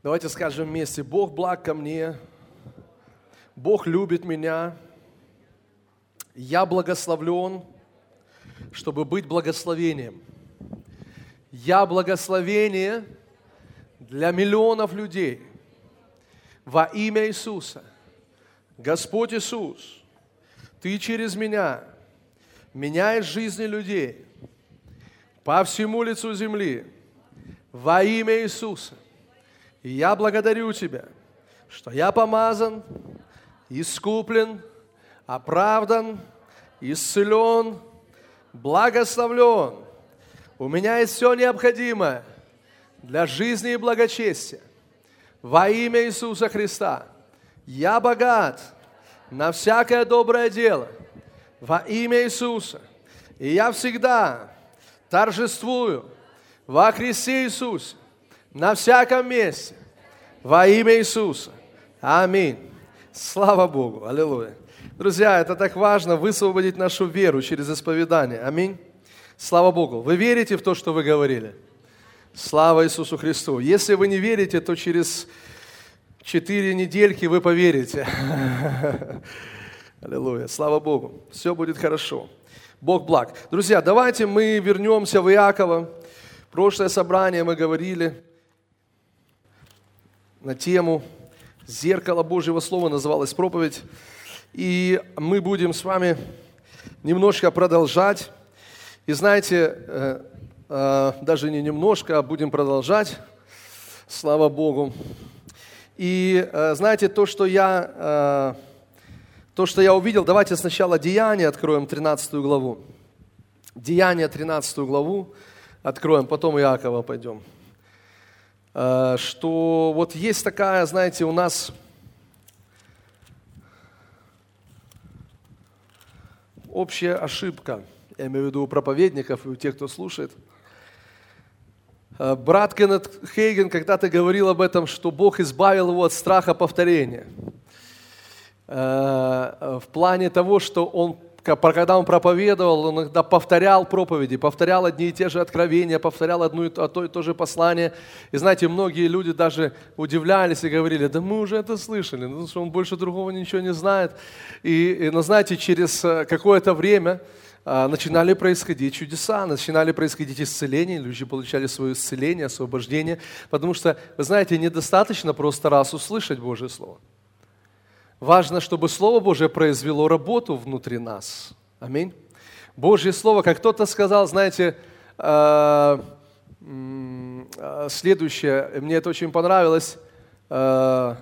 Давайте скажем вместе, Бог благ ко мне, Бог любит меня, я благословлен, чтобы быть благословением. Я благословение для миллионов людей во имя Иисуса. Господь Иисус, Ты через меня меняешь жизни людей по всему лицу земли во имя Иисуса. И я благодарю Тебя, что я помазан, искуплен, оправдан, исцелен, благословлен. У меня есть все необходимое для жизни и благочестия. Во имя Иисуса Христа. Я богат на всякое доброе дело. Во имя Иисуса. И я всегда торжествую во Христе Иисусе на всяком месте во имя Иисуса. Аминь. Слава Богу. Аллилуйя. Друзья, это так важно, высвободить нашу веру через исповедание. Аминь. Слава Богу. Вы верите в то, что вы говорили? Слава Иисусу Христу. Если вы не верите, то через четыре недельки вы поверите. Аллилуйя. Слава Богу. Все будет хорошо. Бог благ. Друзья, давайте мы вернемся в Иакова. Прошлое собрание мы говорили на тему «Зеркало Божьего Слова» называлась проповедь. И мы будем с вами немножко продолжать. И знаете, э, э, даже не немножко, а будем продолжать, слава Богу. И э, знаете, то, что я, то, что я увидел, давайте сначала Деяния откроем, 13 главу. Деяния, 13 главу откроем, потом Иакова пойдем. Что вот есть такая, знаете, у нас общая ошибка, я имею в виду у проповедников и у тех, кто слушает. Э, брат Кеннет Хейген когда-то говорил об этом, что Бог избавил его от страха повторения. Э, в плане того, что он когда он проповедовал, он иногда повторял проповеди, повторял одни и те же откровения, повторял одно и то, и то же послание. И знаете, многие люди даже удивлялись и говорили, да мы уже это слышали, ну, что он больше другого ничего не знает. И, и но знаете, через э, какое-то время а, начинали происходить чудеса, начинали происходить исцеления, люди получали свое исцеление, освобождение, потому что, вы знаете, недостаточно просто раз услышать Божье Слово. Важно, чтобы Слово Божье произвело работу внутри нас. Аминь. Божье Слово, как кто-то сказал, знаете, э, э, следующее, мне это очень понравилось, э,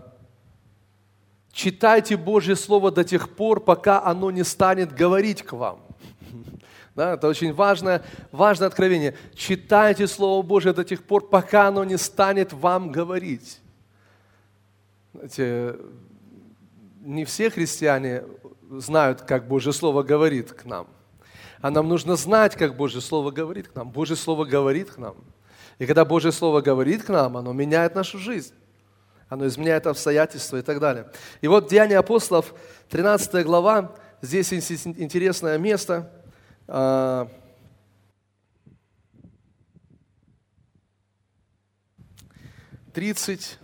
читайте Божье Слово до тех пор, пока оно не станет говорить к вам. Да, это очень важное, важное откровение. Читайте Слово Божье до тех пор, пока оно не станет вам говорить. Знаете, не все христиане знают, как Божье Слово говорит к нам. А нам нужно знать, как Божье Слово говорит к нам. Божье Слово говорит к нам. И когда Божье Слово говорит к нам, оно меняет нашу жизнь. Оно изменяет обстоятельства и так далее. И вот Деяния апостолов, 13 глава, здесь интересное место. А, тридцать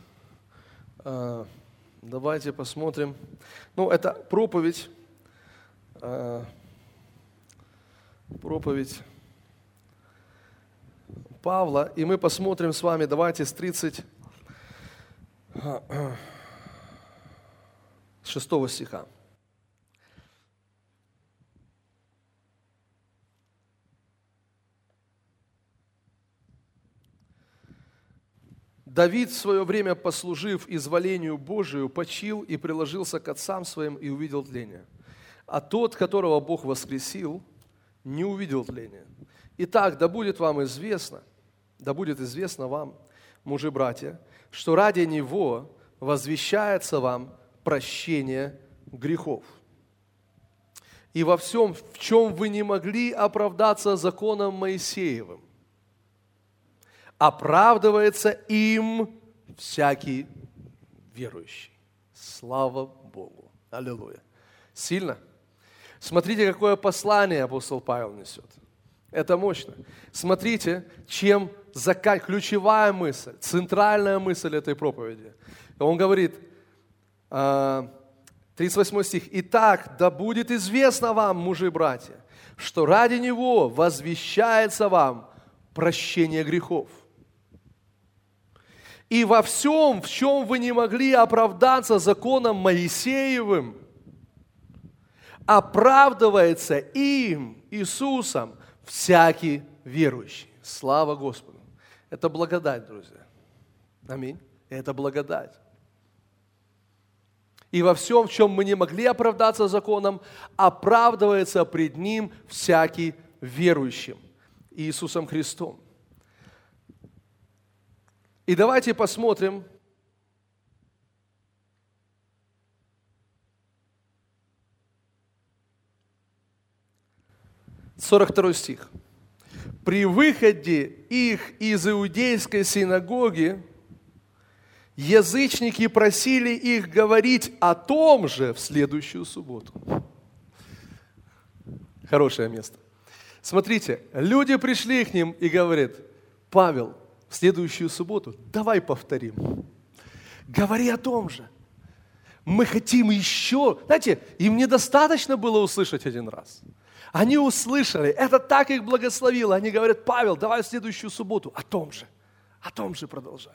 а, Давайте посмотрим. Ну, это проповедь. Э, проповедь Павла. И мы посмотрим с вами, давайте с 36 стиха. Давид в свое время, послужив изволению Божию, почил и приложился к отцам своим и увидел тление. А тот, которого Бог воскресил, не увидел тления. Итак, да будет вам известно, да будет известно вам, мужи братья, что ради Него возвещается вам прощение грехов. И во всем, в чем вы не могли оправдаться законом Моисеевым, оправдывается им всякий верующий. Слава Богу. Аллилуйя. Сильно? Смотрите, какое послание апостол Павел несет. Это мощно. Смотрите, чем закан... ключевая мысль, центральная мысль этой проповеди. Он говорит, 38 а, стих, «Итак, да будет известно вам, мужи и братья, что ради Него возвещается вам прощение грехов. И во всем, в чем вы не могли оправдаться законом Моисеевым, оправдывается им, Иисусом, всякий верующий. Слава Господу. Это благодать, друзья. Аминь. Это благодать. И во всем, в чем мы не могли оправдаться законом, оправдывается пред Ним всякий верующим Иисусом Христом. И давайте посмотрим, 42 стих. При выходе их из иудейской синагоги язычники просили их говорить о том же в следующую субботу. Хорошее место. Смотрите, люди пришли к ним и говорят, Павел, в следующую субботу давай повторим. Говори о том же. Мы хотим еще. Знаете, им недостаточно было услышать один раз – они услышали, это так их благословило. Они говорят, Павел, давай в следующую субботу о том же, о том же продолжай.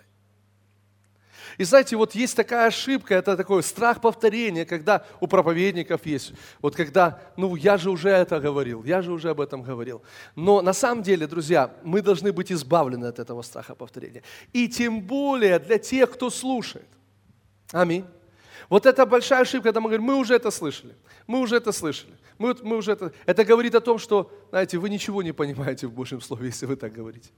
И знаете, вот есть такая ошибка, это такой страх повторения, когда у проповедников есть. Вот когда, ну, я же уже это говорил, я же уже об этом говорил. Но на самом деле, друзья, мы должны быть избавлены от этого страха повторения. И тем более для тех, кто слушает. Аминь. Вот это большая ошибка, когда мы говорим, мы уже это слышали, мы уже это слышали. Мы, мы уже это, это говорит о том, что, знаете, вы ничего не понимаете в Божьем Слове, если вы так говорите.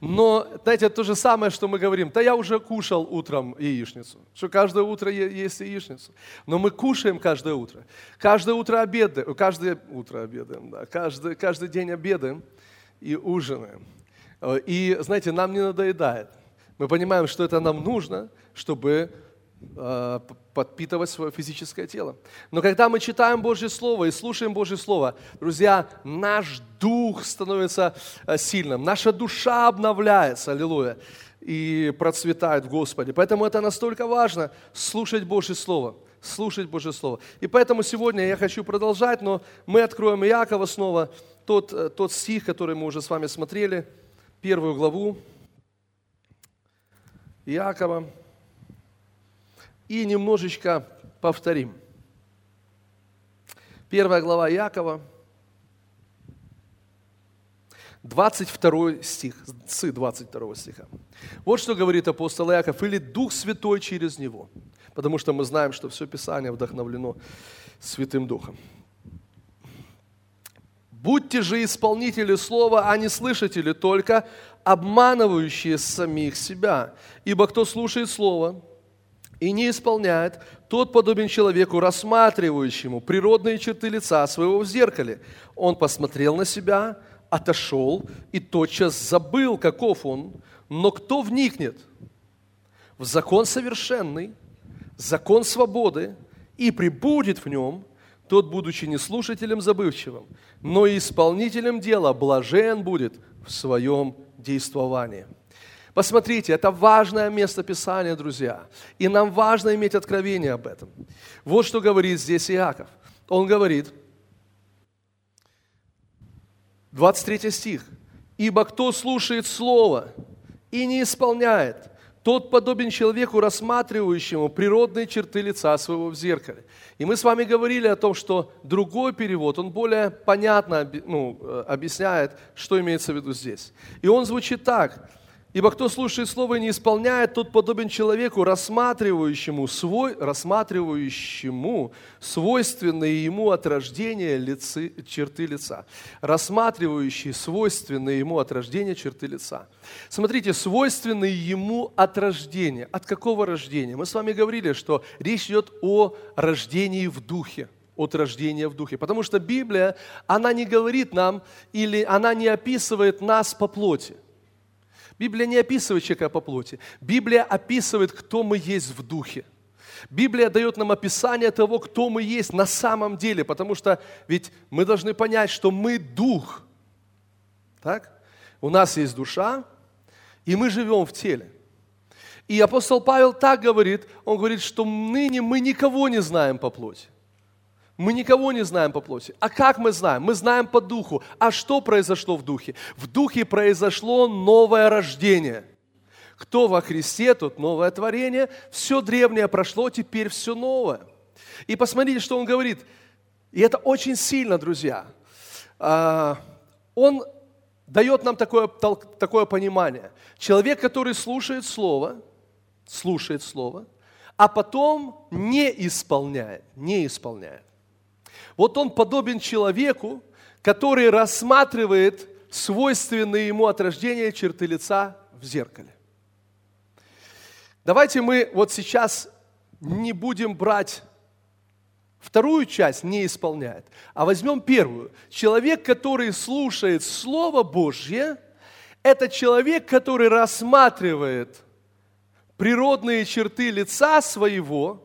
Но, знаете, это то же самое, что мы говорим. Да я уже кушал утром яичницу. Что каждое утро есть яичницу. Но мы кушаем каждое утро. Каждое утро обедаем. Каждое утро обедаем, да. Каждый, каждый день обедаем и ужинаем. И, знаете, нам не надоедает. Мы понимаем, что это нам нужно, чтобы Э, подпитывать свое физическое тело. Но когда мы читаем Божье Слово и слушаем Божье Слово, друзья, наш дух становится э, сильным, наша душа обновляется, аллилуйя, и процветает в Господе. Поэтому это настолько важно, слушать Божье Слово слушать Божье Слово. И поэтому сегодня я хочу продолжать, но мы откроем Иакова снова, тот, э, тот стих, который мы уже с вами смотрели, первую главу Иакова, и немножечко повторим. Первая глава Якова, 22 стих, с 22 стиха. Вот что говорит апостол Яков, или Дух Святой через него, потому что мы знаем, что все Писание вдохновлено Святым Духом. Будьте же исполнители слова, а не слышатели только, обманывающие самих себя. Ибо кто слушает слово и не исполняет, тот подобен человеку, рассматривающему природные черты лица своего в зеркале. Он посмотрел на себя, отошел и тотчас забыл, каков он. Но кто вникнет в закон совершенный, закон свободы и прибудет в нем, тот, будучи не слушателем забывчивым, но и исполнителем дела, блажен будет в своем действовании. Посмотрите, это важное место Писания, друзья. И нам важно иметь откровение об этом. Вот что говорит здесь Иаков. Он говорит, 23 стих. «Ибо кто слушает Слово и не исполняет, тот подобен человеку, рассматривающему природные черты лица своего в зеркале». И мы с вами говорили о том, что другой перевод, он более понятно ну, э, объясняет, что имеется в виду здесь. И он звучит так – Ибо кто слушает Слово и не исполняет, тот подобен человеку, рассматривающему, свой, рассматривающему свойственные ему от рождения лицы, черты лица. Рассматривающий свойственные ему от рождения черты лица. Смотрите, свойственные ему от рождения. От какого рождения? Мы с вами говорили, что речь идет о рождении в духе от рождения в духе. Потому что Библия, она не говорит нам или она не описывает нас по плоти. Библия не описывает человека по плоти. Библия описывает, кто мы есть в духе. Библия дает нам описание того, кто мы есть на самом деле, потому что ведь мы должны понять, что мы дух. Так? У нас есть душа, и мы живем в теле. И апостол Павел так говорит, он говорит, что ныне мы никого не знаем по плоти. Мы никого не знаем по плоти. А как мы знаем? Мы знаем по духу. А что произошло в духе? В духе произошло новое рождение. Кто во Христе, тот новое творение. Все древнее прошло, теперь все новое. И посмотрите, что он говорит. И это очень сильно, друзья. А, он дает нам такое, такое понимание. Человек, который слушает Слово, слушает Слово, а потом не исполняет, не исполняет. Вот он подобен человеку, который рассматривает свойственные ему от рождения черты лица в зеркале. Давайте мы вот сейчас не будем брать вторую часть, не исполняет, а возьмем первую. Человек, который слушает Слово Божье, это человек, который рассматривает природные черты лица своего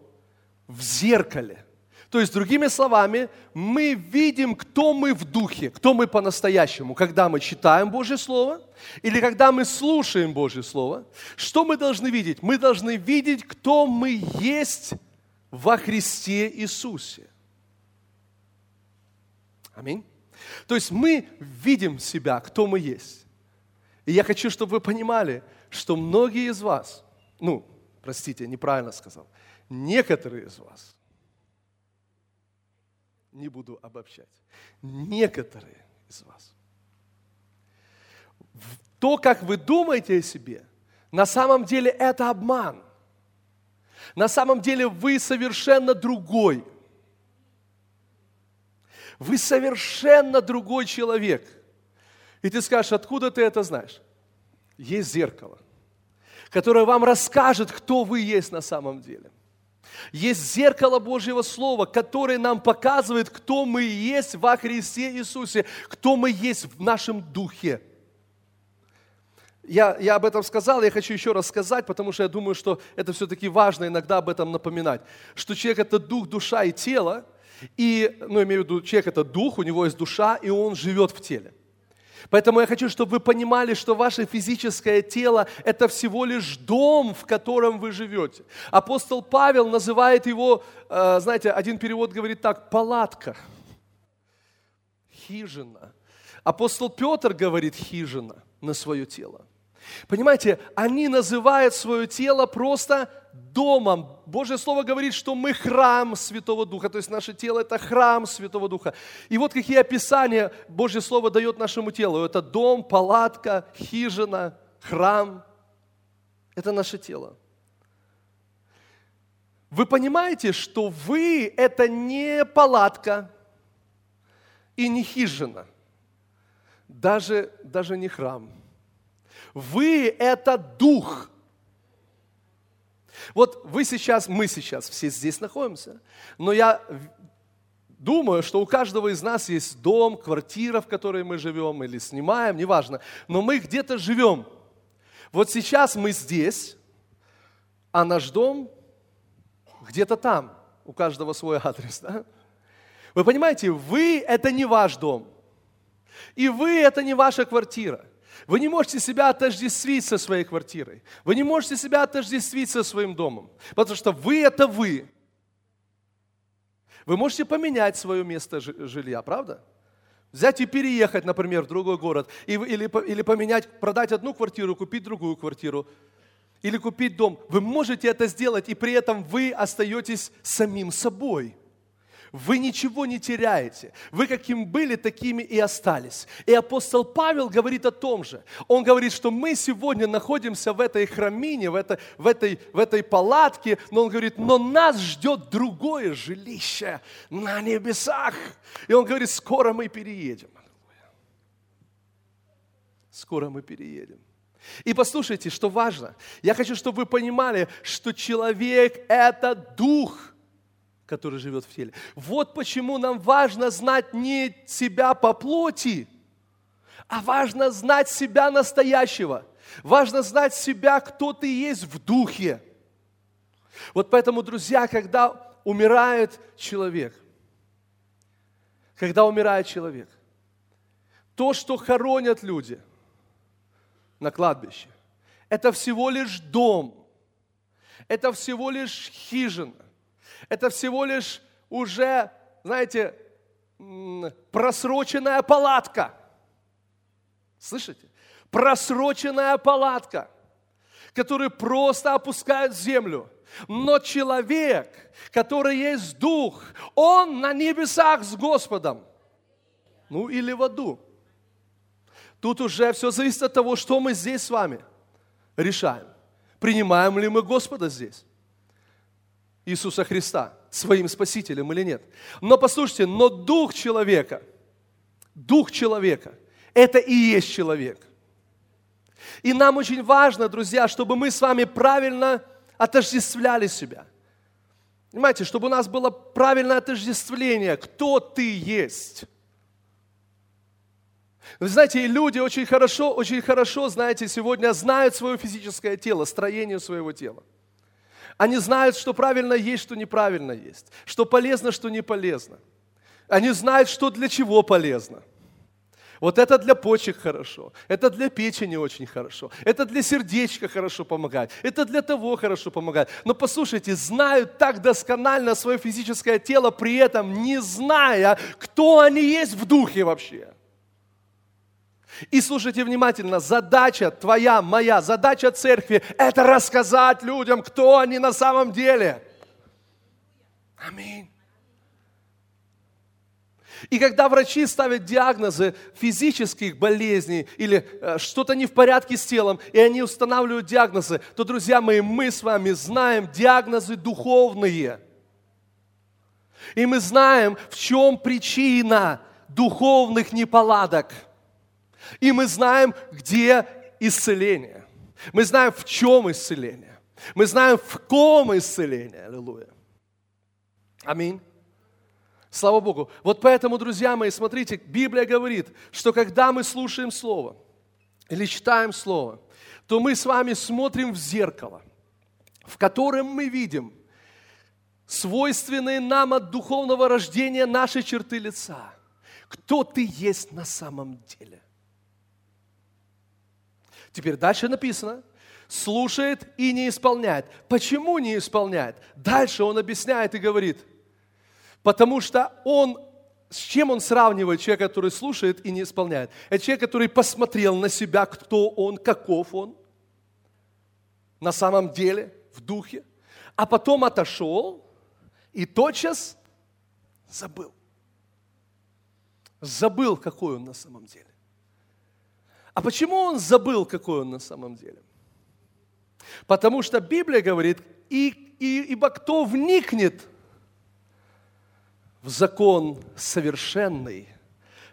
в зеркале. То есть, другими словами, мы видим, кто мы в духе, кто мы по-настоящему, когда мы читаем Божье Слово или когда мы слушаем Божье Слово. Что мы должны видеть? Мы должны видеть, кто мы есть во Христе Иисусе. Аминь. То есть мы видим себя, кто мы есть. И я хочу, чтобы вы понимали, что многие из вас, ну, простите, неправильно сказал, некоторые из вас не буду обобщать, некоторые из вас. То, как вы думаете о себе, на самом деле это обман. На самом деле вы совершенно другой. Вы совершенно другой человек. И ты скажешь, откуда ты это знаешь? Есть зеркало, которое вам расскажет, кто вы есть на самом деле. Есть зеркало Божьего Слова, которое нам показывает, кто мы есть во Христе Иисусе, кто мы есть в нашем духе. Я, я об этом сказал, я хочу еще раз сказать, потому что я думаю, что это все-таки важно иногда об этом напоминать. Что человек – это дух, душа и тело, и, ну, имею в виду, человек – это дух, у него есть душа, и он живет в теле. Поэтому я хочу, чтобы вы понимали, что ваше физическое тело – это всего лишь дом, в котором вы живете. Апостол Павел называет его, э, знаете, один перевод говорит так, палатка, хижина. Апостол Петр говорит хижина на свое тело. Понимаете, они называют свое тело просто домом. Божье Слово говорит, что мы храм Святого Духа, то есть наше тело – это храм Святого Духа. И вот какие описания Божье Слово дает нашему телу. Это дом, палатка, хижина, храм. Это наше тело. Вы понимаете, что вы – это не палатка и не хижина, даже, даже не храм – вы – это дух. Вот вы сейчас, мы сейчас все здесь находимся, но я думаю, что у каждого из нас есть дом, квартира, в которой мы живем или снимаем, неважно, но мы где-то живем. Вот сейчас мы здесь, а наш дом где-то там, у каждого свой адрес. Да? Вы понимаете, вы – это не ваш дом, и вы – это не ваша квартира – вы не можете себя отождествить со своей квартирой. Вы не можете себя отождествить со своим домом. Потому что вы – это вы. Вы можете поменять свое место жилья, правда? Взять и переехать, например, в другой город. Или, или поменять, продать одну квартиру, купить другую квартиру. Или купить дом. Вы можете это сделать, и при этом вы остаетесь самим собой – вы ничего не теряете. Вы каким были, такими и остались. И апостол Павел говорит о том же. Он говорит, что мы сегодня находимся в этой храмине, в этой, в этой, в этой палатке, но он говорит, но нас ждет другое жилище на небесах. И он говорит, скоро мы переедем. Скоро мы переедем. И послушайте, что важно. Я хочу, чтобы вы понимали, что человек – это дух – который живет в теле. Вот почему нам важно знать не себя по плоти, а важно знать себя настоящего. Важно знать себя, кто ты есть в духе. Вот поэтому, друзья, когда умирает человек, когда умирает человек, То, что хоронят люди на кладбище, это всего лишь дом, это всего лишь хижина, это всего лишь уже, знаете, просроченная палатка. Слышите? Просроченная палатка, которую просто опускают в землю. Но человек, который есть дух, он на небесах с Господом. Ну или в аду. Тут уже все зависит от того, что мы здесь с вами решаем. Принимаем ли мы Господа здесь? Иисуса Христа своим Спасителем или нет. Но послушайте, но дух человека, дух человека, это и есть человек. И нам очень важно, друзья, чтобы мы с вами правильно отождествляли себя. Понимаете, чтобы у нас было правильное отождествление, кто ты есть. Вы знаете, люди очень хорошо, очень хорошо, знаете, сегодня знают свое физическое тело, строение своего тела. Они знают, что правильно есть, что неправильно есть, что полезно, что не полезно. Они знают, что для чего полезно. Вот это для почек хорошо, это для печени очень хорошо, это для сердечка хорошо помогает, это для того хорошо помогает. Но послушайте, знают так досконально свое физическое тело, при этом не зная, кто они есть в духе вообще. И слушайте внимательно, задача твоя, моя, задача церкви – это рассказать людям, кто они на самом деле. Аминь. И когда врачи ставят диагнозы физических болезней или э, что-то не в порядке с телом, и они устанавливают диагнозы, то, друзья мои, мы с вами знаем диагнозы духовные. И мы знаем, в чем причина духовных неполадок – и мы знаем, где исцеление. Мы знаем, в чем исцеление. Мы знаем, в ком исцеление. Аллилуйя. Аминь. Слава Богу. Вот поэтому, друзья мои, смотрите, Библия говорит, что когда мы слушаем Слово или читаем Слово, то мы с вами смотрим в зеркало, в котором мы видим свойственные нам от духовного рождения наши черты лица. Кто ты есть на самом деле? Теперь дальше написано, слушает и не исполняет. Почему не исполняет? Дальше он объясняет и говорит, потому что он, с чем он сравнивает человека, который слушает и не исполняет? Это человек, который посмотрел на себя, кто он, каков он, на самом деле, в духе, а потом отошел и тотчас забыл. Забыл, какой он на самом деле. А почему он забыл, какой он на самом деле? Потому что Библия говорит, и, и, ибо кто вникнет в закон совершенный,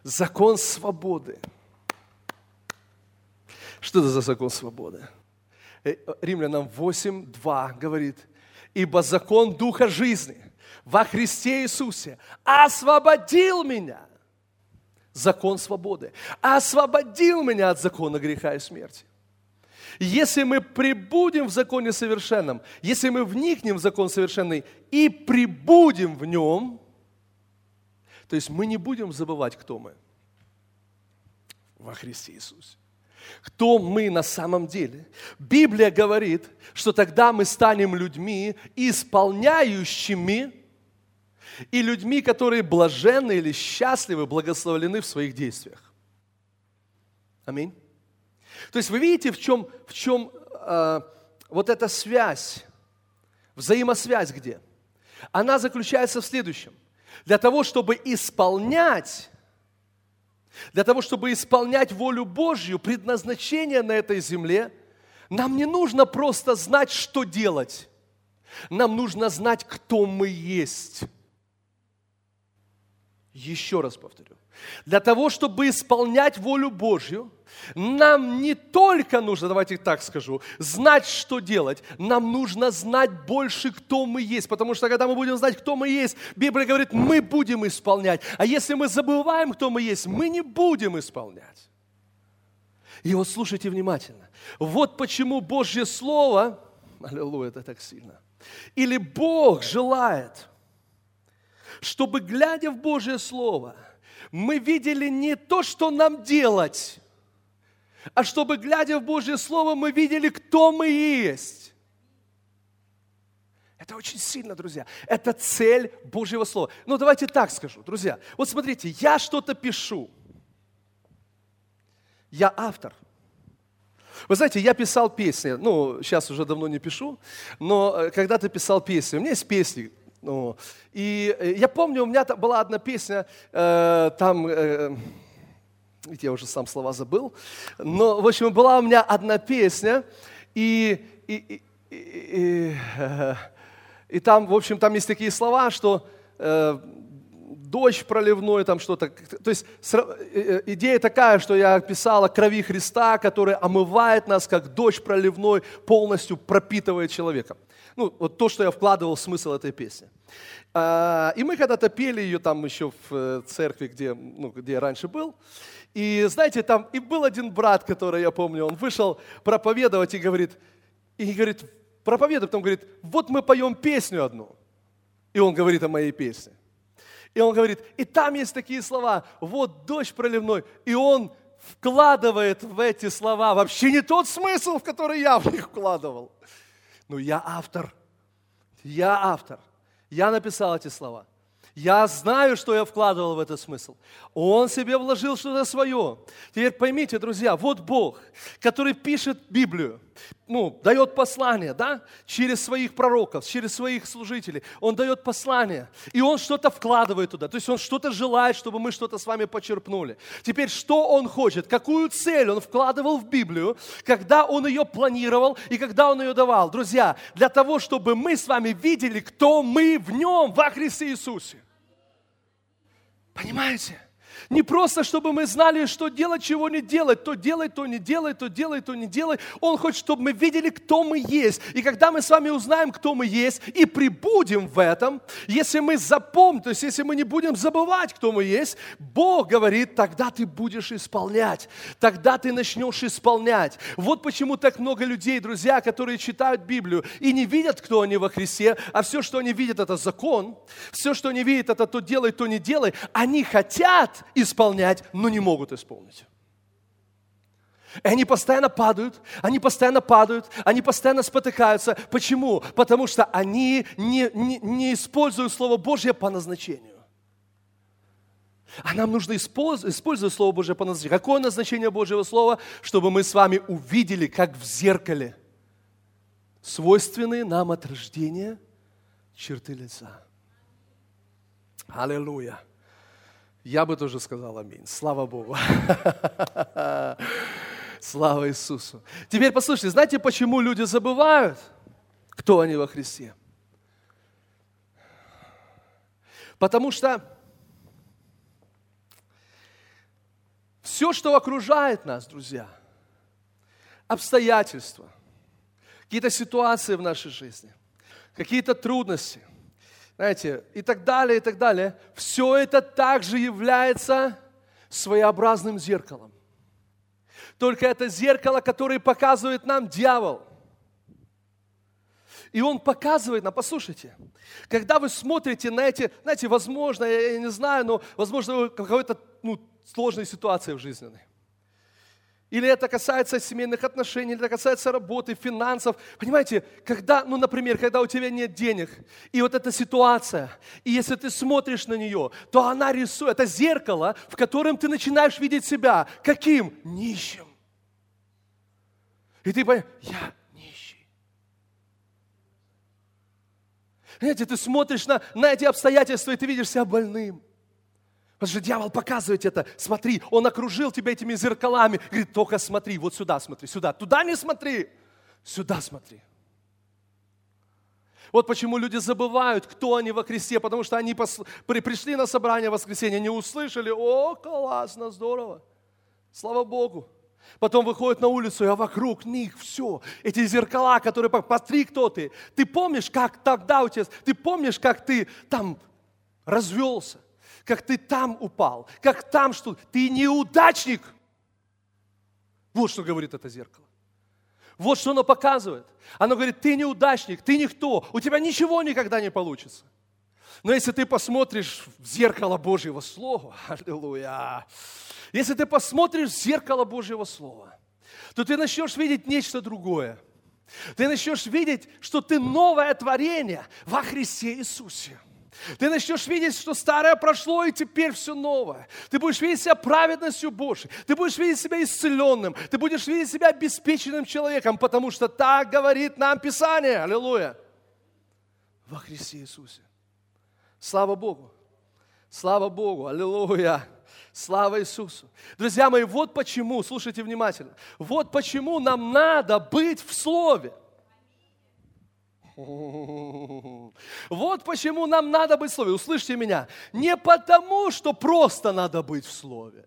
закон свободы. Что это за закон свободы? Э, Римлянам 8.2 говорит, ибо закон Духа жизни во Христе Иисусе освободил меня – закон свободы, освободил меня от закона греха и смерти. Если мы прибудем в законе совершенном, если мы вникнем в закон совершенный и прибудем в нем, то есть мы не будем забывать, кто мы во Христе Иисусе. Кто мы на самом деле? Библия говорит, что тогда мы станем людьми, исполняющими и людьми, которые блаженны или счастливы, благословлены в своих действиях. Аминь. То есть вы видите, в чем, в чем э, вот эта связь, взаимосвязь где? Она заключается в следующем. Для того, чтобы исполнять, для того, чтобы исполнять волю Божью, предназначение на этой земле, нам не нужно просто знать, что делать. Нам нужно знать, кто мы есть. Еще раз повторю. Для того, чтобы исполнять волю Божью, нам не только нужно, давайте так скажу, знать, что делать, нам нужно знать больше, кто мы есть. Потому что когда мы будем знать, кто мы есть, Библия говорит, мы будем исполнять. А если мы забываем, кто мы есть, мы не будем исполнять. И вот слушайте внимательно. Вот почему Божье Слово, аллилуйя, это так сильно, или Бог желает – чтобы, глядя в Божье Слово, Мы видели не то, что нам делать, а чтобы, глядя в Божье Слово, мы видели, кто мы есть. Это очень сильно, друзья. Это цель Божьего Слова. Ну, давайте так скажу, друзья. Вот смотрите, я что-то пишу. Я автор. Вы знаете, я писал песни, ну, сейчас уже давно не пишу, но э, когда-то писал песни. У меня есть песни, ну, и э, я помню, у меня была одна песня, э, там, э, я уже сам слова забыл, но, в общем, была у меня одна песня, и, и, и, и, и, и там, в общем, там есть такие слова, что э, дождь проливной, там что-то. То есть э, э, идея такая, что я писала крови Христа, который омывает нас, как дождь проливной, полностью пропитывает человека. Ну, вот то, что я вкладывал в смысл этой песни. А, и мы когда-то пели ее там еще в э, церкви, где, ну, где я раньше был. И знаете, там и был один брат, который, я помню, он вышел проповедовать и говорит, и говорит, проповедует, потом говорит, вот мы поем песню одну. И он говорит о моей песне. И он говорит, и там есть такие слова, вот дождь проливной, и он вкладывает в эти слова вообще не тот смысл, в который я в них вкладывал. Но я автор. Я автор. Я написал эти слова. Я знаю, что я вкладывал в этот смысл. Он себе вложил что-то свое. Теперь поймите, друзья, вот Бог, который пишет Библию, ну, дает послание, да, через своих пророков, через своих служителей. Он дает послание, и он что-то вкладывает туда. То есть он что-то желает, чтобы мы что-то с вами почерпнули. Теперь, что он хочет, какую цель он вкладывал в Библию, когда он ее планировал и когда он ее давал. Друзья, для того, чтобы мы с вами видели, кто мы в нем, во Христе Иисусе. Понимаете? Не просто, чтобы мы знали, что делать, чего не делать. То делай, то не делай, то делай, то не делай. Он хочет, чтобы мы видели, кто мы есть. И когда мы с вами узнаем, кто мы есть, и прибудем в этом, если мы запомним, то есть если мы не будем забывать, кто мы есть, Бог говорит, тогда ты будешь исполнять. Тогда ты начнешь исполнять. Вот почему так много людей, друзья, которые читают Библию и не видят, кто они во Христе, а все, что они видят, это закон. Все, что они видят, это то делай, то не делай. Они хотят исполнять, но не могут исполнить. И они постоянно падают, они постоянно падают, они постоянно спотыкаются. Почему? Потому что они не, не, не используют Слово Божье по назначению. А нам нужно использовать, использовать Слово Божье по назначению. Какое назначение Божьего Слова? Чтобы мы с вами увидели, как в зеркале, свойственные нам от рождения черты лица. Аллилуйя. Я бы тоже сказал аминь. Слава Богу. Слава Иисусу. Теперь послушайте, знаете, почему люди забывают, кто они во Христе? Потому что все, что окружает нас, друзья, обстоятельства, какие-то ситуации в нашей жизни, какие-то трудности – знаете, и так далее, и так далее, все это также является своеобразным зеркалом. Только это зеркало, которое показывает нам дьявол. И он показывает нам, послушайте, когда вы смотрите на эти, знаете, возможно, я не знаю, но возможно, какой-то ну, сложной ситуации в жизни. Или это касается семейных отношений, или это касается работы, финансов. Понимаете, когда, ну, например, когда у тебя нет денег, и вот эта ситуация, и если ты смотришь на нее, то она рисует, это зеркало, в котором ты начинаешь видеть себя. Каким? Нищим. И ты понимаешь, я нищий. Знаете, ты смотришь на, на эти обстоятельства, и ты видишь себя больным. Потому что дьявол показывает это. Смотри, он окружил тебя этими зеркалами. Говорит, только смотри, вот сюда смотри, сюда. Туда не смотри, сюда смотри. Вот почему люди забывают, кто они во Христе, потому что они пос... пришли на собрание в воскресенье, не услышали, о, классно, здорово, слава Богу. Потом выходят на улицу, а вокруг них все, эти зеркала, которые, посмотри, кто ты. Ты помнишь, как тогда у тебя, ты помнишь, как ты там развелся, как ты там упал, как там что. Ты неудачник. Вот что говорит это зеркало. Вот что оно показывает. Оно говорит, ты неудачник, ты никто, у тебя ничего никогда не получится. Но если ты посмотришь в зеркало Божьего Слова, аллилуйя, если ты посмотришь в зеркало Божьего Слова, то ты начнешь видеть нечто другое. Ты начнешь видеть, что ты новое творение во Христе Иисусе. Ты начнешь видеть, что старое прошло, и теперь все новое. Ты будешь видеть себя праведностью Божьей. Ты будешь видеть себя исцеленным. Ты будешь видеть себя обеспеченным человеком, потому что так говорит нам Писание. Аллилуйя. Во Христе Иисусе. Слава Богу. Слава Богу. Аллилуйя. Слава Иисусу. Друзья мои, вот почему, слушайте внимательно, вот почему нам надо быть в Слове. Вот почему нам надо быть в Слове. Услышьте меня. Не потому, что просто надо быть в Слове.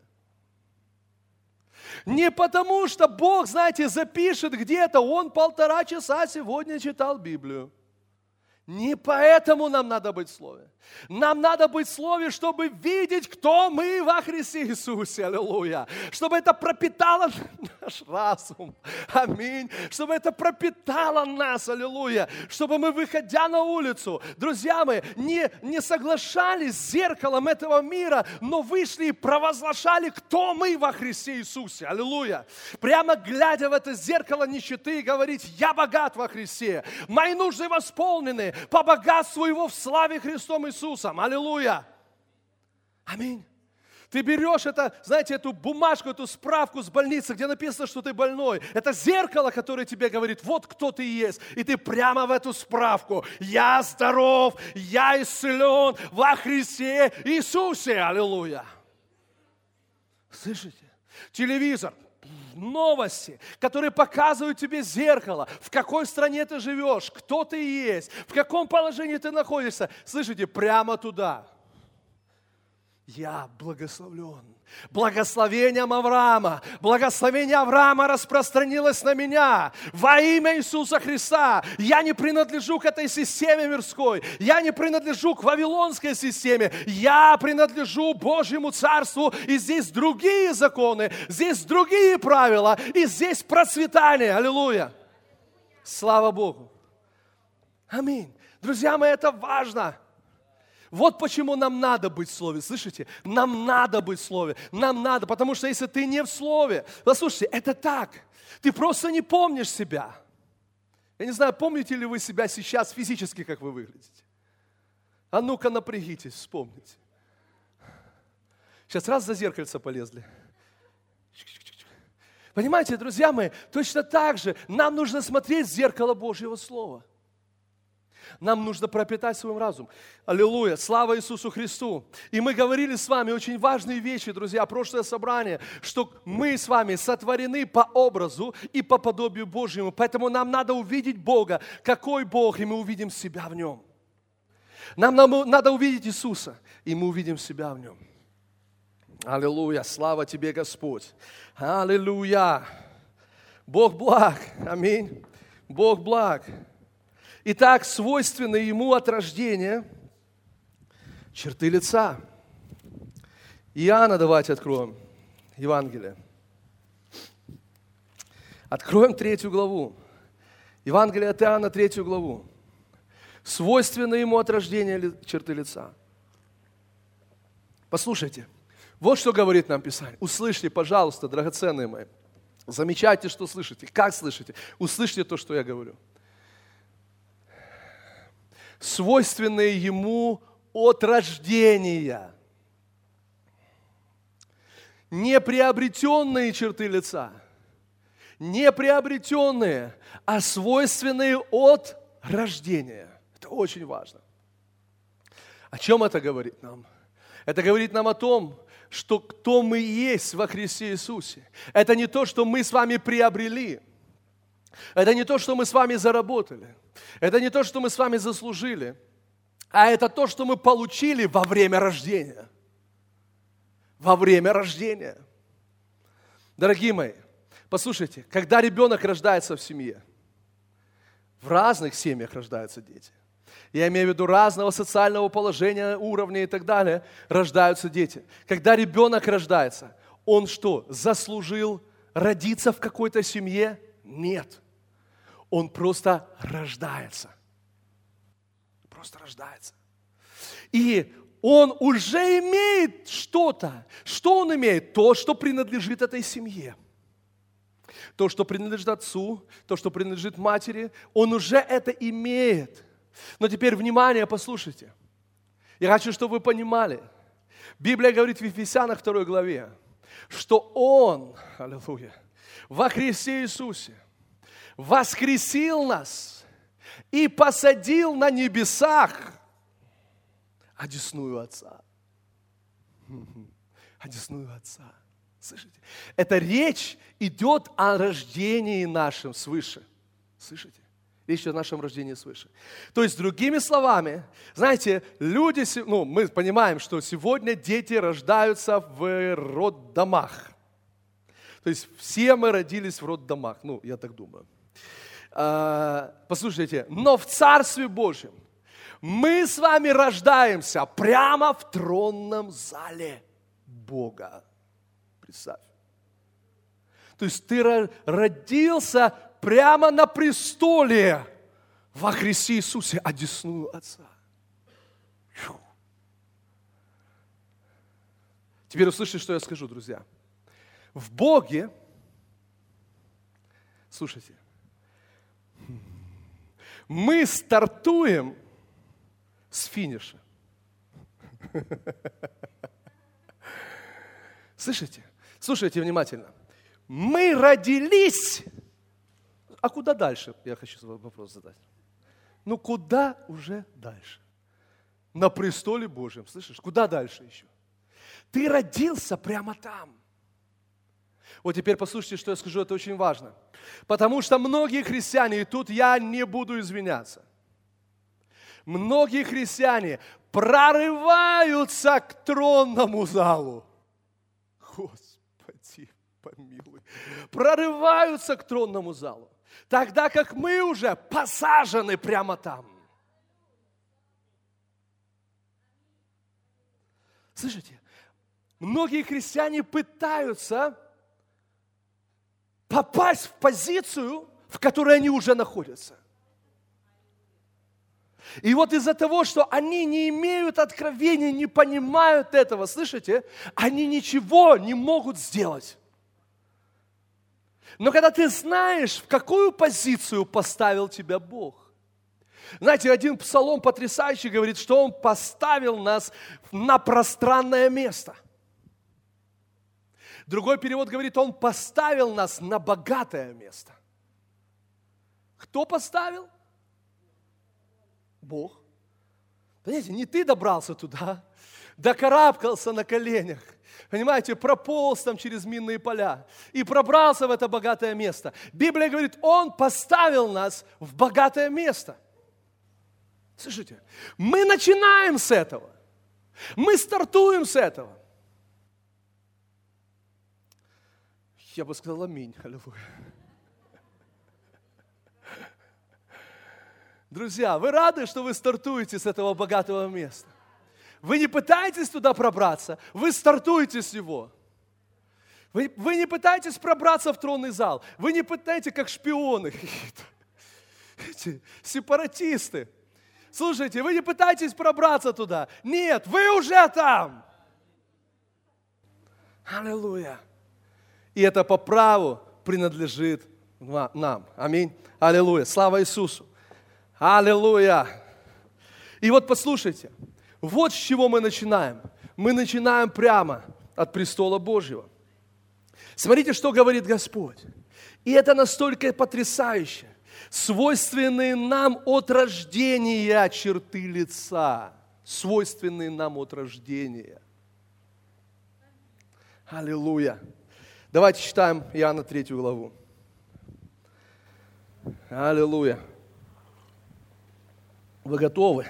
Не потому, что Бог, знаете, запишет где-то, он полтора часа сегодня читал Библию. Не поэтому нам надо быть в Слове. Нам надо быть в Слове, чтобы видеть, кто мы во Христе Иисусе. Аллилуйя. Чтобы это пропитало наш разум. Аминь. Чтобы это пропитало нас. Аллилуйя. Чтобы мы, выходя на улицу, друзья мои, не, не соглашались с зеркалом этого мира, но вышли и провозглашали, кто мы во Христе Иисусе. Аллилуйя. Прямо глядя в это зеркало нищеты и говорить, я богат во Христе. Мои нужды восполнены по богатству Его в славе Христом Иисусом. Аллилуйя! Аминь. Ты берешь это, знаете, эту бумажку, эту справку с больницы, где написано, что ты больной. Это зеркало, которое тебе говорит, вот кто ты есть. И ты прямо в эту справку. Я здоров, я исцелен во Христе Иисусе. Аллилуйя. Слышите? Телевизор новости, которые показывают тебе зеркало, в какой стране ты живешь, кто ты есть, в каком положении ты находишься. Слышите, прямо туда. Я благословлен Благословением Авраама, благословение Авраама распространилось на меня во имя Иисуса Христа. Я не принадлежу к этой системе мирской, я не принадлежу к вавилонской системе, я принадлежу Божьему Царству, и здесь другие законы, здесь другие правила, и здесь процветание. Аллилуйя! Слава Богу! Аминь. Друзья мои, это важно. Вот почему нам надо быть в Слове, слышите? Нам надо быть в Слове, нам надо, потому что если ты не в Слове, послушайте, это так, ты просто не помнишь себя. Я не знаю, помните ли вы себя сейчас физически, как вы выглядите? А ну-ка напрягитесь, вспомните. Сейчас раз за зеркальце полезли. Понимаете, друзья мои, точно так же нам нужно смотреть в зеркало Божьего Слова – нам нужно пропитать свой разум. Аллилуйя! Слава Иисусу Христу! И мы говорили с вами очень важные вещи, друзья, прошлое собрание, что мы с вами сотворены по образу и по подобию Божьему. Поэтому нам надо увидеть Бога, какой Бог, и мы увидим себя в Нем. Нам надо увидеть Иисуса, и мы увидим себя в Нем. Аллилуйя! Слава Тебе, Господь! Аллилуйя! Бог благ! Аминь! Бог благ! Итак, свойственны ему от рождения черты лица. Иоанна давайте откроем, Евангелие. Откроем третью главу. Евангелие от Иоанна, третью главу. Свойственны ему от рождения черты лица. Послушайте, вот что говорит нам Писание. Услышьте, пожалуйста, драгоценные мои. Замечайте, что слышите. Как слышите? Услышьте то, что я говорю свойственные ему от рождения. Не приобретенные черты лица, не приобретенные, а свойственные от рождения. Это очень важно. О чем это говорит нам? Это говорит нам о том, что кто мы есть во Христе Иисусе. Это не то, что мы с вами приобрели – это не то, что мы с вами заработали. Это не то, что мы с вами заслужили. А это то, что мы получили во время рождения. Во время рождения. Дорогие мои, послушайте, когда ребенок рождается в семье, в разных семьях рождаются дети. Я имею в виду разного социального положения, уровня и так далее, рождаются дети. Когда ребенок рождается, он что, заслужил родиться в какой-то семье? Нет. Он просто рождается. Просто рождается. И он уже имеет что-то. Что он имеет? То, что принадлежит этой семье. То, что принадлежит отцу, то, что принадлежит матери, он уже это имеет. Но теперь, внимание, послушайте. Я хочу, чтобы вы понимали. Библия говорит в Ефесянах 2 главе, что Он, аллилуйя, во Христе Иисусе воскресил нас и посадил на небесах одесную Отца. Одесную Отца. Слышите? Эта речь идет о рождении нашем свыше. Слышите? Речь о нашем рождении свыше. То есть, другими словами, знаете, люди, ну, мы понимаем, что сегодня дети рождаются в роддомах. То есть, все мы родились в роддомах, ну, я так думаю. А, послушайте, но в Царстве Божьем мы с вами рождаемся прямо в тронном зале Бога. Представь. То есть ты родился прямо на престоле во Христе Иисусе, одесную Отца. Фу. Теперь услышите, что я скажу, друзья. В Боге, слушайте, мы стартуем с финиша. Слышите? Слушайте внимательно. Мы родились. А куда дальше? Я хочу вопрос задать. Ну куда уже дальше? На престоле Божьем, слышишь? Куда дальше еще? Ты родился прямо там. Вот теперь послушайте, что я скажу, это очень важно. Потому что многие христиане, и тут я не буду извиняться, многие христиане прорываются к тронному залу. Господи, помилуй. Прорываются к тронному залу. Тогда как мы уже посажены прямо там. Слышите? Многие христиане пытаются попасть в позицию, в которой они уже находятся. И вот из-за того, что они не имеют откровения, не понимают этого, слышите, они ничего не могут сделать. Но когда ты знаешь, в какую позицию поставил тебя Бог, знаете, один псалом потрясающий говорит, что Он поставил нас на пространное место. Другой перевод говорит, Он поставил нас на богатое место. Кто поставил? Бог. Понимаете, не ты добрался туда, докарабкался на коленях, понимаете, прополз там через минные поля и пробрался в это богатое место. Библия говорит, Он поставил нас в богатое место. Слышите, мы начинаем с этого. Мы стартуем с этого. Я бы сказал аминь. Аллилуйя. Друзья, вы рады, что вы стартуете с этого богатого места? Вы не пытаетесь туда пробраться, вы стартуете с него. Вы, вы не пытаетесь пробраться в тронный зал, вы не пытаетесь как шпионы эти сепаратисты. Слушайте, вы не пытаетесь пробраться туда. Нет, вы уже там. Аллилуйя. И это по праву принадлежит нам. Аминь. Аллилуйя. Слава Иисусу. Аллилуйя. И вот послушайте, вот с чего мы начинаем. Мы начинаем прямо от престола Божьего. Смотрите, что говорит Господь. И это настолько потрясающе. Свойственные нам от рождения черты лица. Свойственные нам от рождения. Аллилуйя. Давайте читаем Иоанна 3 главу. Аллилуйя. Вы готовы?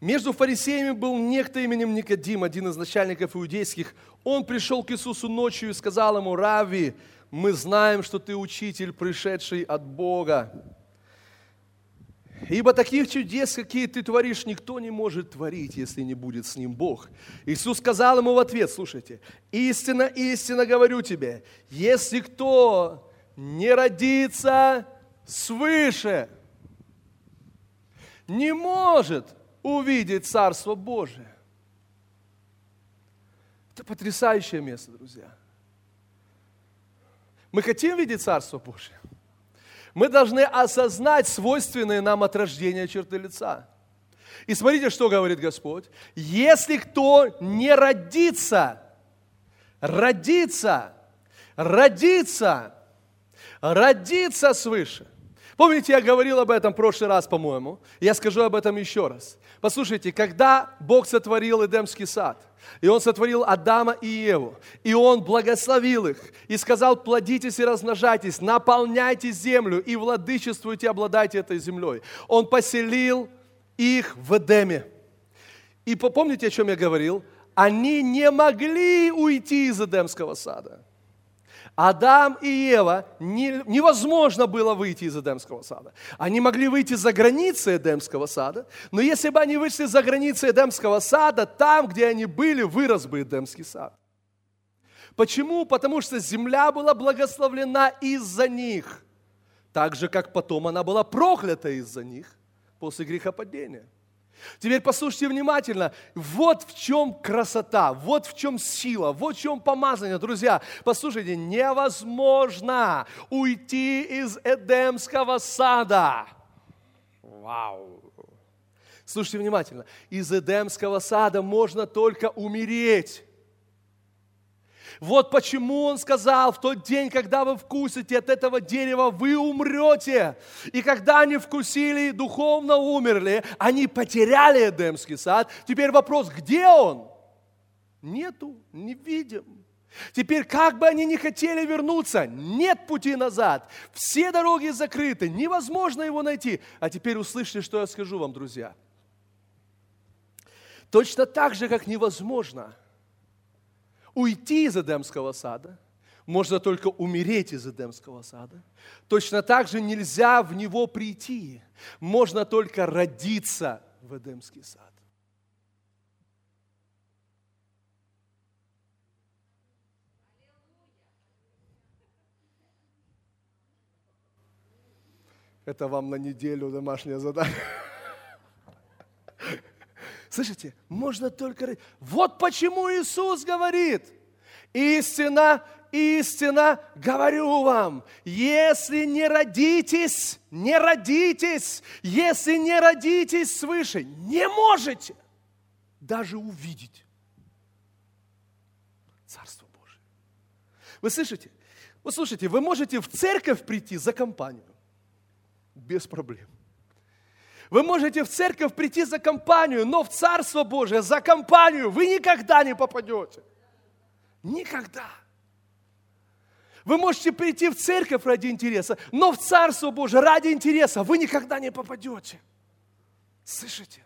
Между фарисеями был некто именем Никодим, один из начальников иудейских. Он пришел к Иисусу ночью и сказал ему, Рави, мы знаем, что ты учитель, пришедший от Бога. Ибо таких чудес, какие ты творишь, никто не может творить, если не будет с ним Бог. Иисус сказал ему в ответ, слушайте, истинно, истинно говорю тебе, если кто не родится свыше не может увидеть Царство Божие. Это потрясающее место, друзья. Мы хотим видеть Царство Божие. Мы должны осознать свойственные нам от рождения черты лица. И смотрите, что говорит Господь. Если кто не родится, родится, родится, родится свыше. Помните, я говорил об этом в прошлый раз, по-моему. Я скажу об этом еще раз. Послушайте, когда Бог сотворил Эдемский сад, и Он сотворил Адама и Еву, и Он благословил их, и сказал, плодитесь и размножайтесь, наполняйте землю и владычествуйте, обладайте этой землей. Он поселил их в Эдеме. И помните, о чем я говорил? Они не могли уйти из Эдемского сада. Адам и Ева не, невозможно было выйти из Эдемского сада. Они могли выйти за границы Эдемского сада, но если бы они вышли за границы Эдемского сада, там, где они были, вырос бы Эдемский сад. Почему? Потому что земля была благословлена из-за них, так же, как потом она была проклята из-за них после грехопадения. Теперь послушайте внимательно. Вот в чем красота, вот в чем сила, вот в чем помазание. Друзья, послушайте, невозможно уйти из Эдемского сада. Вау! Слушайте внимательно. Из Эдемского сада можно только умереть. Вот почему он сказал, в тот день, когда вы вкусите от этого дерева, вы умрете. И когда они вкусили, духовно умерли, они потеряли Эдемский сад. Теперь вопрос, где он? Нету, не видим. Теперь, как бы они ни хотели вернуться, нет пути назад. Все дороги закрыты, невозможно его найти. А теперь услышьте, что я скажу вам, друзья. Точно так же, как невозможно – Уйти из Эдемского сада можно только умереть из Эдемского сада. Точно так же нельзя в него прийти. Можно только родиться в Эдемский сад. Это вам на неделю домашнее задание. Слышите, можно только... Вот почему Иисус говорит, истина, истина, говорю вам, если не родитесь, не родитесь, если не родитесь свыше, не можете даже увидеть Царство Божие. Вы слышите? Вы слушайте, вы можете в церковь прийти за компанию без проблем. Вы можете в церковь прийти за компанию, но в Царство Божие за компанию вы никогда не попадете. Никогда. Вы можете прийти в церковь ради интереса, но в Царство Божие ради интереса вы никогда не попадете. Слышите?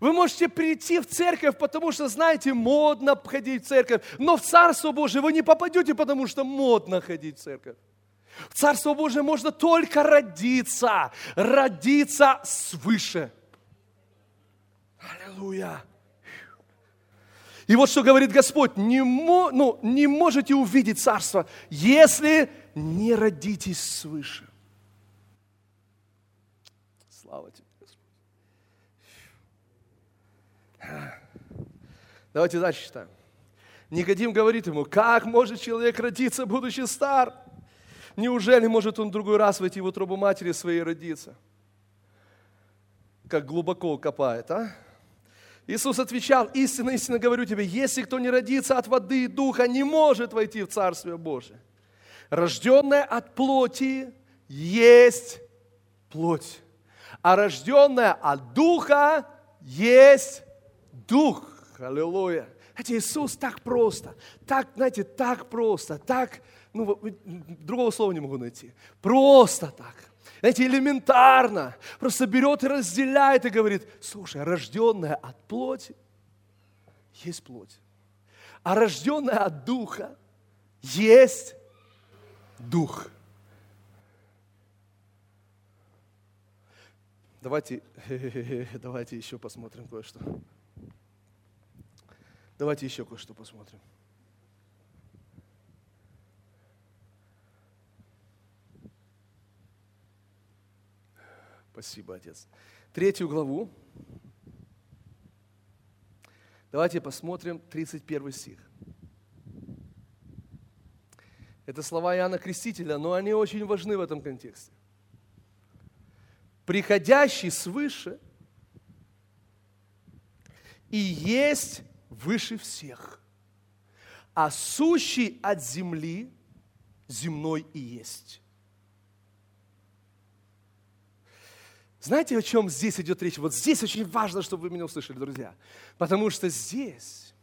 Вы можете прийти в церковь, потому что, знаете, модно ходить в церковь, но в Царство Божие вы не попадете, потому что модно ходить в церковь. В Царство Божие можно только родиться, родиться свыше. Аллилуйя. И вот что говорит Господь, не, мо, ну, не можете увидеть Царство, если не родитесь свыше. Слава тебе, Господь. Давайте дальше читаем. Никодим говорит ему, как может человек родиться, будучи стар? Неужели может он в другой раз войти в утробу матери своей родиться? Как глубоко копает, а? Иисус отвечал, истинно, истинно говорю тебе, если кто не родится от воды и духа, не может войти в Царствие Божие. Рожденное от плоти есть плоть, а рожденное от духа есть дух. Аллилуйя. Знаете, Иисус так просто, так, знаете, так просто, так ну, другого слова не могу найти. Просто так. Знаете, элементарно. Просто берет и разделяет и говорит, слушай, рожденная от плоти есть плоть. А рожденная от духа есть дух. Давайте, давайте еще посмотрим кое-что. Давайте еще кое-что посмотрим. Спасибо, Отец. Третью главу. Давайте посмотрим 31 стих. Это слова Иоанна Крестителя, но они очень важны в этом контексте. Приходящий свыше и есть выше всех, а сущий от земли земной и есть. Знаете, о чем здесь идет речь? Вот здесь очень важно, чтобы вы меня услышали, друзья. Потому что здесь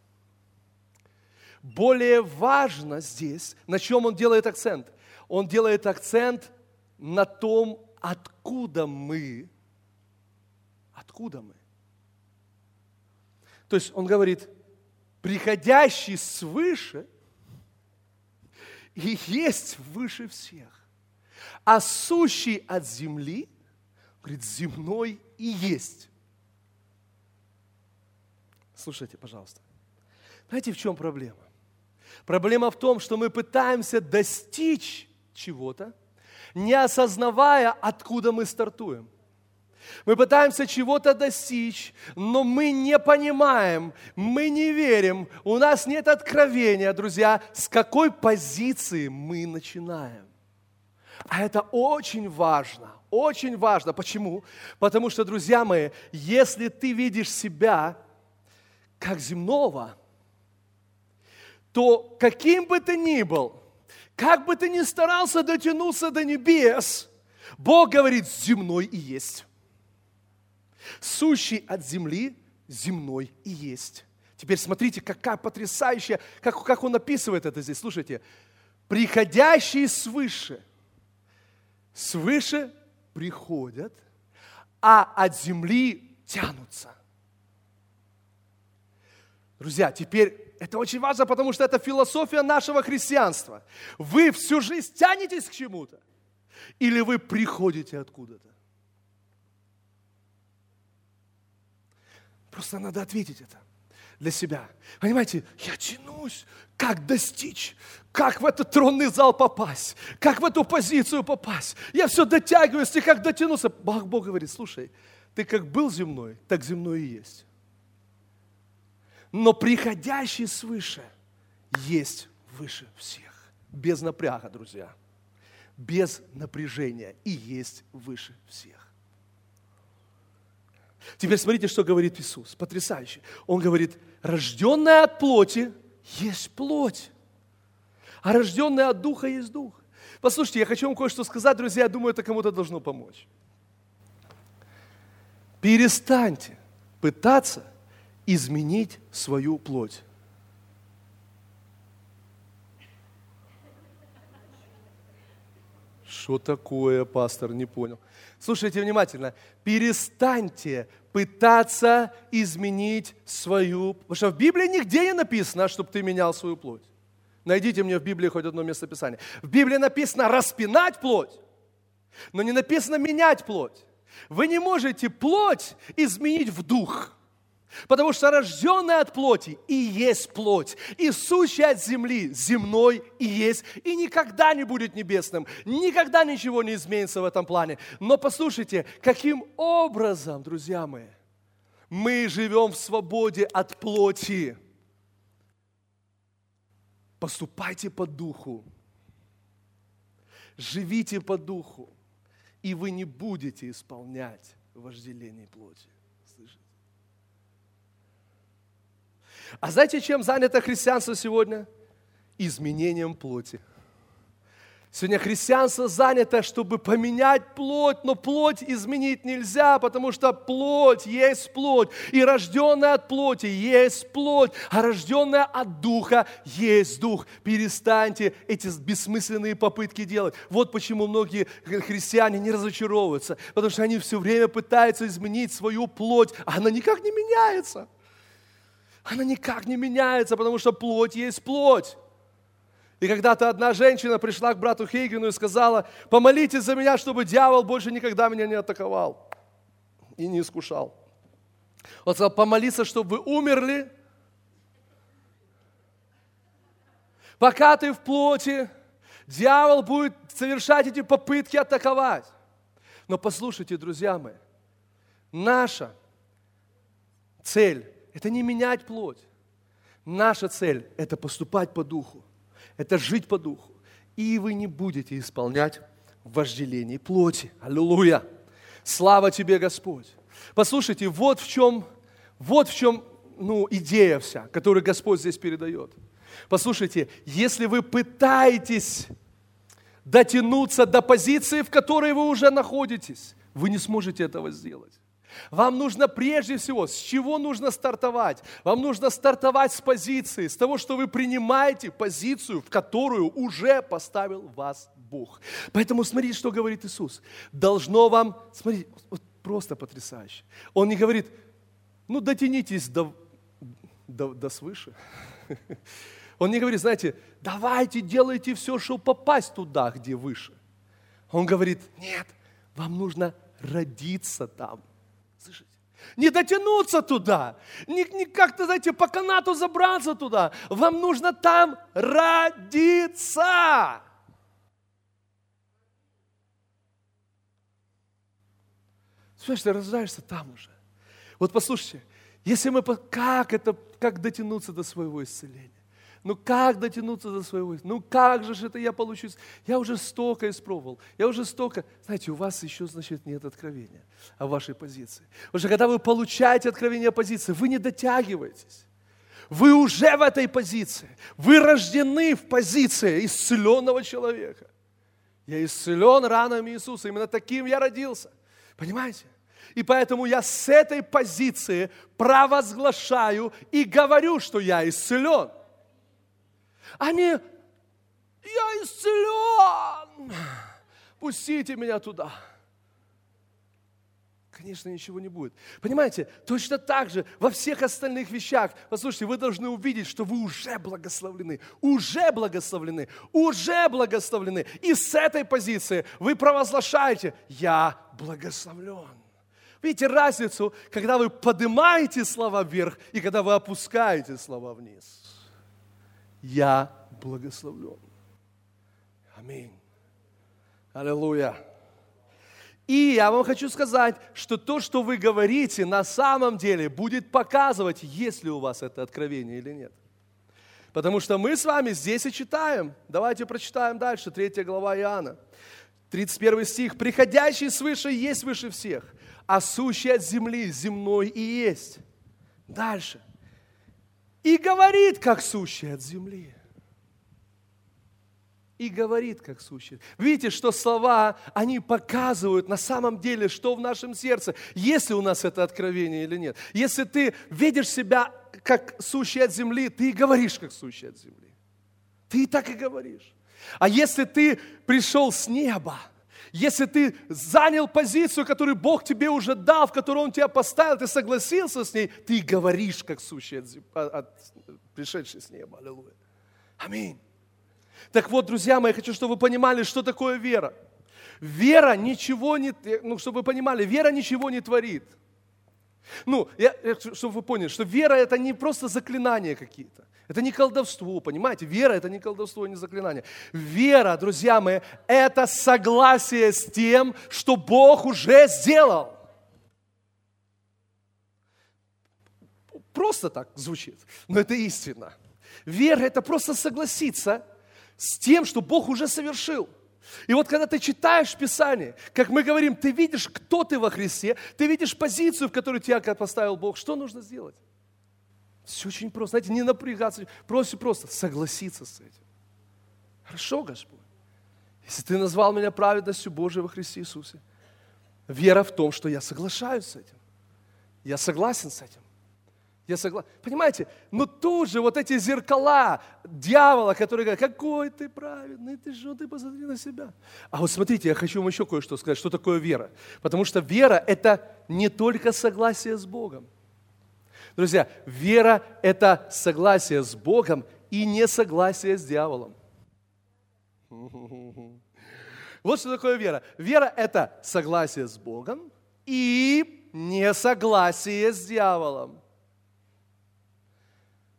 более важно здесь, на чем он делает акцент. Он делает акцент на том, откуда мы, откуда мы. То есть он говорит, приходящий свыше и есть выше всех, а сущий от земли, говорит, земной и есть. Слушайте, пожалуйста. Знаете, в чем проблема? Проблема в том, что мы пытаемся достичь чего-то, не осознавая, откуда мы стартуем. Мы пытаемся чего-то достичь, но мы не понимаем, мы не верим, у нас нет откровения, друзья, с какой позиции мы начинаем. А это очень важно, очень важно. Почему? Потому что, друзья мои, если ты видишь себя как земного, то каким бы ты ни был, как бы ты ни старался дотянуться до небес, Бог говорит, земной и есть. Сущий от земли, земной и есть. Теперь смотрите, какая потрясающая, как, как он описывает это здесь. Слушайте, приходящие свыше, свыше приходят, а от земли тянутся. Друзья, теперь это очень важно, потому что это философия нашего христианства. Вы всю жизнь тянетесь к чему-то, или вы приходите откуда-то. Просто надо ответить это для себя. Понимаете, я тянусь, как достичь, как в этот тронный зал попасть, как в эту позицию попасть. Я все дотягиваюсь, и как дотянуться. Бог, Бог говорит, слушай, ты как был земной, так земной и есть. Но приходящий свыше есть выше всех. Без напряга, друзья. Без напряжения и есть выше всех. Теперь смотрите, что говорит Иисус. Потрясающе. Он говорит, рожденная от плоти есть плоть, а рожденная от духа есть дух. Послушайте, я хочу вам кое-что сказать, друзья, я думаю, это кому-то должно помочь. Перестаньте пытаться изменить свою плоть. Что такое, пастор, не понял. Слушайте внимательно. Перестаньте пытаться изменить свою... Потому что в Библии нигде не написано, чтобы ты менял свою плоть. Найдите мне в Библии хоть одно место Писания. В Библии написано распинать плоть, но не написано менять плоть. Вы не можете плоть изменить в дух – Потому что рожденный от плоти и есть плоть, и сущий от земли земной и есть, и никогда не будет небесным, никогда ничего не изменится в этом плане. Но послушайте, каким образом, друзья мои, мы живем в свободе от плоти. Поступайте по духу, живите по духу, и вы не будете исполнять вожделение плоти. А знаете, чем занято христианство сегодня? Изменением плоти. Сегодня христианство занято, чтобы поменять плоть, но плоть изменить нельзя, потому что плоть есть плоть, и рожденная от плоти есть плоть, а рожденная от духа есть дух. Перестаньте эти бессмысленные попытки делать. Вот почему многие христиане не разочаровываются, потому что они все время пытаются изменить свою плоть, а она никак не меняется она никак не меняется, потому что плоть есть плоть. И когда-то одна женщина пришла к брату Хейгену и сказала, помолитесь за меня, чтобы дьявол больше никогда меня не атаковал и не искушал. Он сказал, помолиться, чтобы вы умерли, пока ты в плоти, дьявол будет совершать эти попытки атаковать. Но послушайте, друзья мои, наша цель – это не менять плоть. Наша цель – это поступать по духу, это жить по духу. И вы не будете исполнять вожделений плоти. Аллилуйя! Слава тебе, Господь! Послушайте, вот в чем, вот в чем ну, идея вся, которую Господь здесь передает. Послушайте, если вы пытаетесь дотянуться до позиции, в которой вы уже находитесь, вы не сможете этого сделать. Вам нужно прежде всего, с чего нужно стартовать? Вам нужно стартовать с позиции, с того, что вы принимаете позицию, в которую уже поставил вас Бог. Поэтому смотрите, что говорит Иисус. Должно вам, смотрите, вот просто потрясающе. Он не говорит, ну дотянитесь до, до, до свыше. Он не говорит, знаете, давайте делайте все, чтобы попасть туда, где выше. Он говорит, нет, вам нужно родиться там. Не дотянуться туда, не, не как-то, знаете, по канату забраться туда. Вам нужно там родиться. Слышишь, ты рождаешься там уже. Вот послушайте, если мы, как это, как дотянуться до своего исцеления? Ну как дотянуться до своего? Ну как же это я получу? Я уже столько испробовал. Я уже столько... Знаете, у вас еще, значит, нет откровения о вашей позиции. Потому что когда вы получаете откровение о позиции, вы не дотягиваетесь. Вы уже в этой позиции. Вы рождены в позиции исцеленного человека. Я исцелен ранами Иисуса. Именно таким я родился. Понимаете? И поэтому я с этой позиции провозглашаю и говорю, что я исцелен. Они, я исцелен, пустите меня туда. Конечно, ничего не будет. Понимаете, точно так же во всех остальных вещах, послушайте, вы должны увидеть, что вы уже благословлены, уже благословлены, уже благословлены. И с этой позиции вы провозглашаете, я благословлен. Видите разницу, когда вы поднимаете слова вверх и когда вы опускаете слова вниз я благословлен. Аминь. Аллилуйя. И я вам хочу сказать, что то, что вы говорите, на самом деле будет показывать, есть ли у вас это откровение или нет. Потому что мы с вами здесь и читаем. Давайте прочитаем дальше, 3 глава Иоанна. 31 стих. «Приходящий свыше есть выше всех, а сущий от земли земной и есть». Дальше и говорит, как сущий от земли. И говорит, как сущий. Видите, что слова, они показывают на самом деле, что в нашем сердце, если у нас это откровение или нет. Если ты видишь себя как сущий от земли, ты и говоришь, как сущий от земли. Ты и так и говоришь. А если ты пришел с неба, если ты занял позицию, которую Бог тебе уже дал, в которую Он тебя поставил, ты согласился с ней, ты говоришь, как сущий от, от, пришедший с неба. Аллилуйя. Аминь. Так вот, друзья мои, я хочу, чтобы вы понимали, что такое вера. Вера ничего не, ну, чтобы вы понимали, вера ничего не творит. Ну, я, чтобы вы поняли, что вера это не просто заклинания какие-то. Это не колдовство, понимаете? Вера – это не колдовство, не заклинание. Вера, друзья мои, это согласие с тем, что Бог уже сделал. Просто так звучит, но это истина. Вера – это просто согласиться с тем, что Бог уже совершил. И вот когда ты читаешь Писание, как мы говорим, ты видишь, кто ты во Христе, ты видишь позицию, в которую тебя поставил Бог, что нужно сделать? Все очень просто. Знаете, не напрягаться, просто просто согласиться с этим. Хорошо, Господь. Если ты назвал меня праведностью Божией во Христе Иисусе, вера в том, что я соглашаюсь с этим. Я согласен с этим. Я согласен. Понимаете, но тут же вот эти зеркала дьявола, которые говорят, какой ты праведный, ты что, ты посмотри на себя. А вот смотрите, я хочу вам еще кое-что сказать, что такое вера. Потому что вера – это не только согласие с Богом. Друзья, вера – это согласие с Богом и не согласие с дьяволом. Вот что такое вера. Вера – это согласие с Богом и несогласие с дьяволом.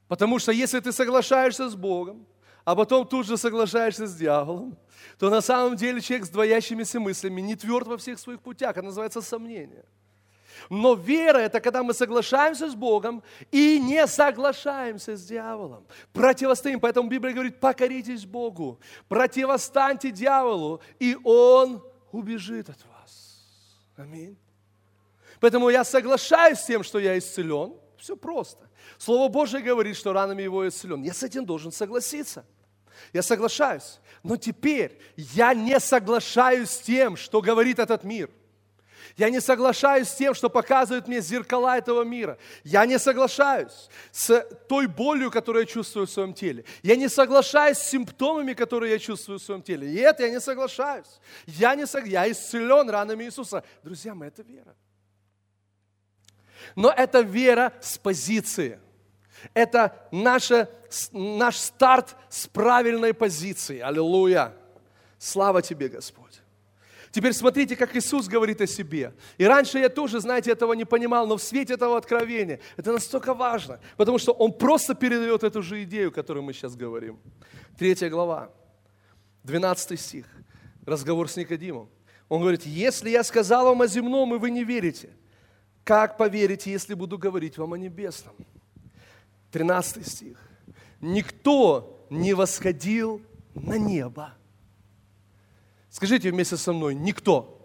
Потому что если ты соглашаешься с Богом, а потом тут же соглашаешься с дьяволом, то на самом деле человек с двоящимися мыслями не тверд во всех своих путях. Это называется сомнение. Но вера – это когда мы соглашаемся с Богом и не соглашаемся с дьяволом. Противостоим. Поэтому Библия говорит, покоритесь Богу, противостаньте дьяволу, и он убежит от вас. Аминь. Поэтому я соглашаюсь с тем, что я исцелен. Все просто. Слово Божье говорит, что ранами его исцелен. Я с этим должен согласиться. Я соглашаюсь. Но теперь я не соглашаюсь с тем, что говорит этот мир. Я не соглашаюсь с тем, что показывают мне зеркала этого мира. Я не соглашаюсь с той болью, которую я чувствую в своем теле. Я не соглашаюсь с симптомами, которые я чувствую в своем теле. И это я не соглашаюсь. Я, не сог... я исцелен ранами Иисуса. Друзья мои, это вера. Но это вера с позиции. Это наша, наш старт с правильной позиции. Аллилуйя. Слава тебе, Господь. Теперь смотрите, как Иисус говорит о себе. И раньше я тоже, знаете, этого не понимал, но в свете этого откровения это настолько важно, потому что Он просто передает эту же идею, которую мы сейчас говорим. Третья глава, 12 стих, разговор с Никодимом. Он говорит, если я сказал вам о земном, и вы не верите, как поверите, если буду говорить вам о небесном? 13 стих. Никто не восходил на небо, Скажите вместе со мной, никто.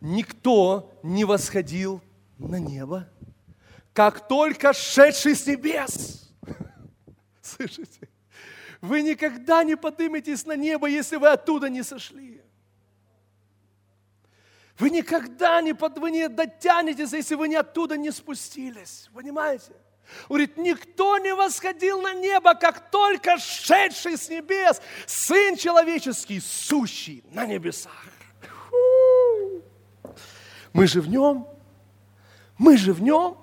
Никто не восходил на небо, как только шедший с небес. Слышите? Вы никогда не подниметесь на небо, если вы оттуда не сошли. Вы никогда не, под, вы не дотянетесь, если вы не оттуда не спустились. Понимаете? Говорит, никто не восходил на небо, как только шедший с небес, Сын человеческий, сущий на небесах. Мы же в нем, мы же в нем.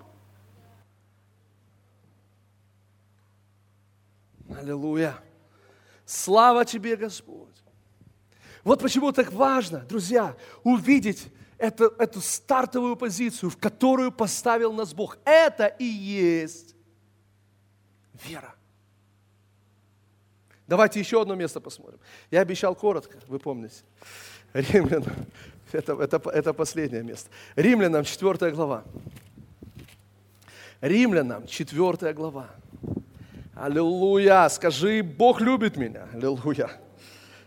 Аллилуйя. Слава тебе, Господь. Вот почему так важно, друзья, увидеть это, эту стартовую позицию, в которую поставил нас Бог. Это и есть вера. Давайте еще одно место посмотрим. Я обещал коротко, вы помните. Римлянам, это, это, это последнее место. Римлянам 4 глава. Римлянам 4 глава. Аллилуйя. Скажи, Бог любит меня. Аллилуйя.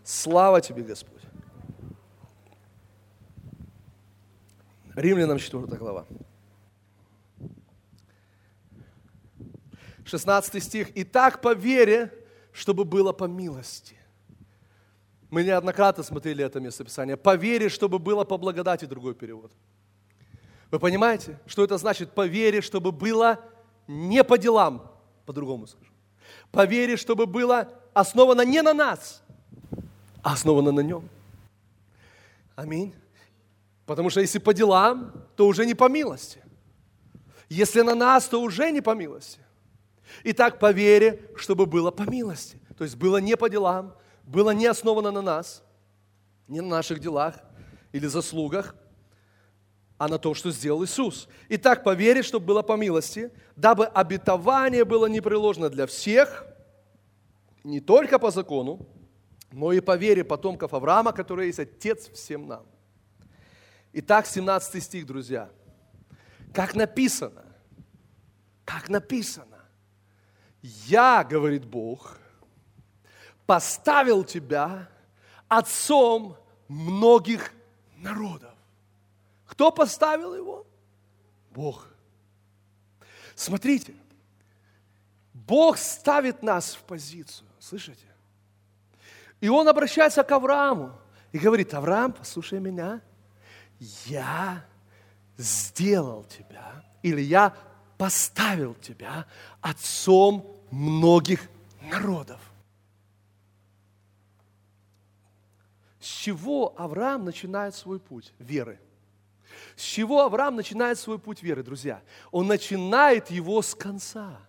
Слава тебе, Господь. Римлянам 4 глава. 16 стих. «И так по вере, чтобы было по милости». Мы неоднократно смотрели это местописание. По вере, чтобы было по благодати, другой перевод. Вы понимаете, что это значит? По вере, чтобы было не по делам, по-другому скажу. По вере, чтобы было основано не на нас, а основано на нем. Аминь. Потому что если по делам, то уже не по милости. Если на нас, то уже не по милости. Итак, по вере, чтобы было по милости. То есть было не по делам, было не основано на нас, не на наших делах или заслугах, а на том, что сделал Иисус. Итак, по вере, чтобы было по милости, дабы обетование было непреложно для всех, не только по закону, но и по вере потомков Авраама, который есть Отец всем нам. Итак, 17 стих, друзья. Как написано, как написано, я, говорит Бог, поставил тебя отцом многих народов. Кто поставил его? Бог. Смотрите, Бог ставит нас в позицию, слышите? И он обращается к Аврааму и говорит, Авраам, послушай меня, я сделал тебя, или я поставил тебя отцом многих народов. С чего Авраам начинает свой путь веры? С чего Авраам начинает свой путь веры, друзья? Он начинает его с конца.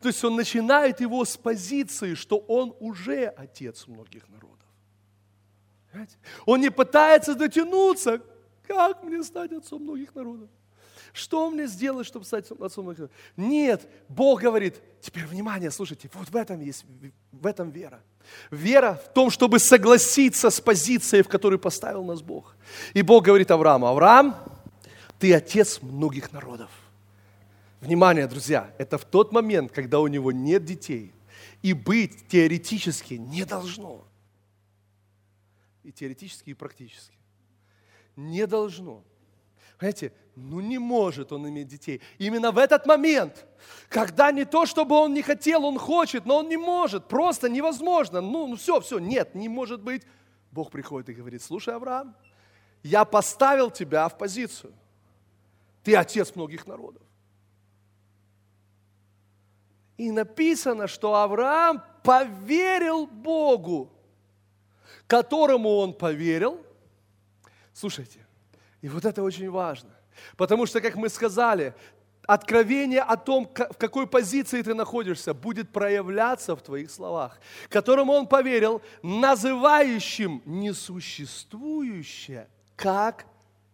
То есть он начинает его с позиции, что он уже отец многих народов. Понимаете? Он не пытается дотянуться, как мне стать отцом многих народов. Что мне сделать, чтобы стать отцом многих народов? Нет, Бог говорит, теперь внимание, слушайте, вот в этом есть, в этом вера. Вера в том, чтобы согласиться с позицией, в которой поставил нас Бог. И Бог говорит Аврааму, Авраам, ты отец многих народов. Внимание, друзья, это в тот момент, когда у него нет детей, и быть теоретически не должно. И теоретически, и практически. Не должно. Понимаете, ну не может он иметь детей. Именно в этот момент, когда не то, чтобы он не хотел, он хочет, но он не может, просто невозможно. Ну, ну все, все, нет, не может быть. Бог приходит и говорит, слушай, Авраам, я поставил тебя в позицию. Ты отец многих народов. И написано, что Авраам поверил Богу, которому он поверил. Слушайте, и вот это очень важно. Потому что, как мы сказали, откровение о том, в какой позиции ты находишься, будет проявляться в твоих словах, которому он поверил, называющим несуществующее как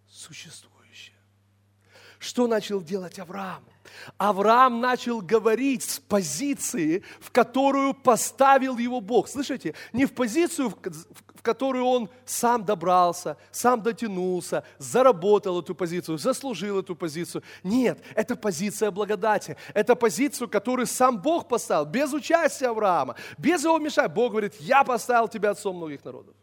существующее. Что начал делать Авраам? Авраам начал говорить с позиции, в которую поставил его Бог. Слышите? Не в позицию, в которую он сам добрался, сам дотянулся, заработал эту позицию, заслужил эту позицию. Нет, это позиция благодати. Это позицию, которую сам Бог поставил, без участия Авраама, без его вмешательства. Бог говорит, я поставил тебя отцом многих народов.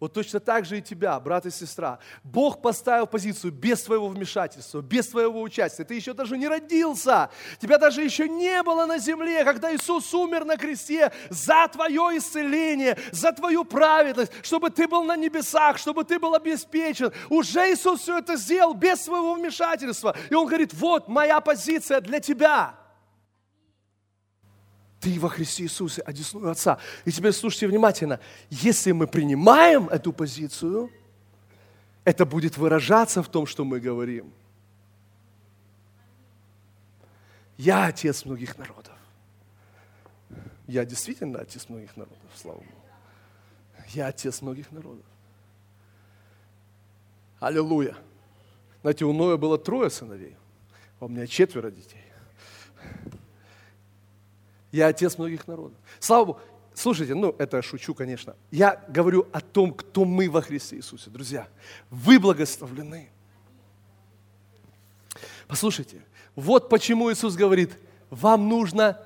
Вот точно так же и тебя, брат и сестра. Бог поставил позицию без твоего вмешательства, без твоего участия. Ты еще даже не родился. Тебя даже еще не было на земле, когда Иисус умер на кресте за твое исцеление, за твою праведность, чтобы ты был на небесах, чтобы ты был обеспечен. Уже Иисус все это сделал без своего вмешательства. И Он говорит, вот моя позиция для тебя. Ты во Христе Иисусе, одесную Отца. И теперь слушайте внимательно. Если мы принимаем эту позицию, это будет выражаться в том, что мы говорим. Я отец многих народов. Я действительно отец многих народов, слава Богу. Я отец многих народов. Аллилуйя. Знаете, у Ноя было трое сыновей, а у меня четверо детей. Я отец многих народов. Слава Богу. Слушайте, ну это шучу, конечно. Я говорю о том, кто мы во Христе Иисусе. Друзья, вы благословлены. Послушайте, вот почему Иисус говорит, вам нужно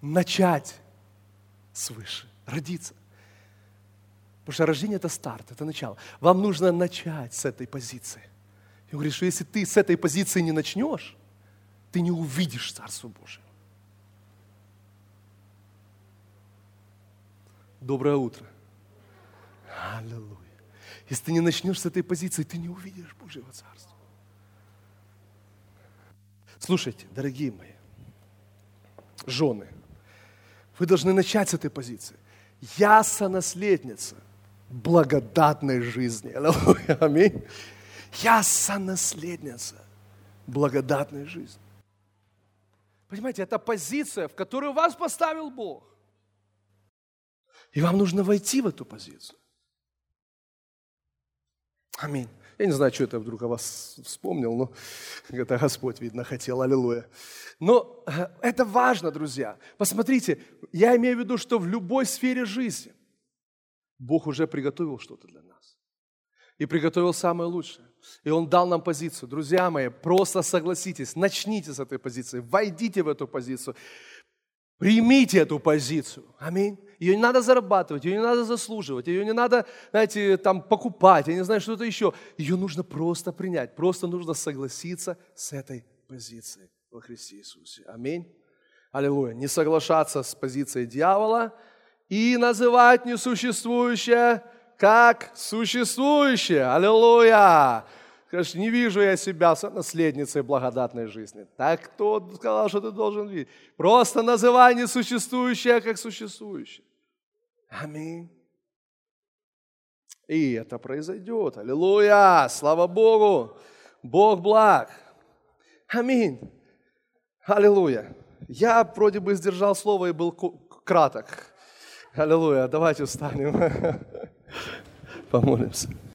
начать свыше, родиться. Потому что рождение – это старт, это начало. Вам нужно начать с этой позиции. И он говорит, что если ты с этой позиции не начнешь, ты не увидишь Царство Божие. Доброе утро. Аллилуйя. Если ты не начнешь с этой позиции, ты не увидишь Божьего Царства. Слушайте, дорогие мои, жены, вы должны начать с этой позиции. Я сонаследница благодатной жизни. Аллилуйя. Аминь. Я сонаследница благодатной жизни. Понимаете, это позиция, в которую вас поставил Бог. И вам нужно войти в эту позицию. Аминь. Я не знаю, что это вдруг о вас вспомнил, но это Господь, видно, хотел. Аллилуйя. Но э, это важно, друзья. Посмотрите, я имею в виду, что в любой сфере жизни Бог уже приготовил что-то для нас. И приготовил самое лучшее. И Он дал нам позицию. Друзья мои, просто согласитесь, начните с этой позиции, войдите в эту позицию. Примите эту позицию. Аминь. Ее не надо зарабатывать, ее не надо заслуживать, ее не надо, знаете, там покупать, я не знаю, что-то еще. Ее нужно просто принять, просто нужно согласиться с этой позицией во Христе Иисусе. Аминь. Аллилуйя. Не соглашаться с позицией дьявола и называть несуществующее как существующее. Аллилуйя. Скажешь, не вижу я себя наследницей благодатной жизни. Так кто сказал, что ты должен видеть? Просто называй несуществующее как существующее. Аминь. И это произойдет. Аллилуйя! Слава Богу! Бог благ. Аминь. Аллилуйя. Я вроде бы сдержал слово и был краток. Аллилуйя. Давайте встанем. Помолимся.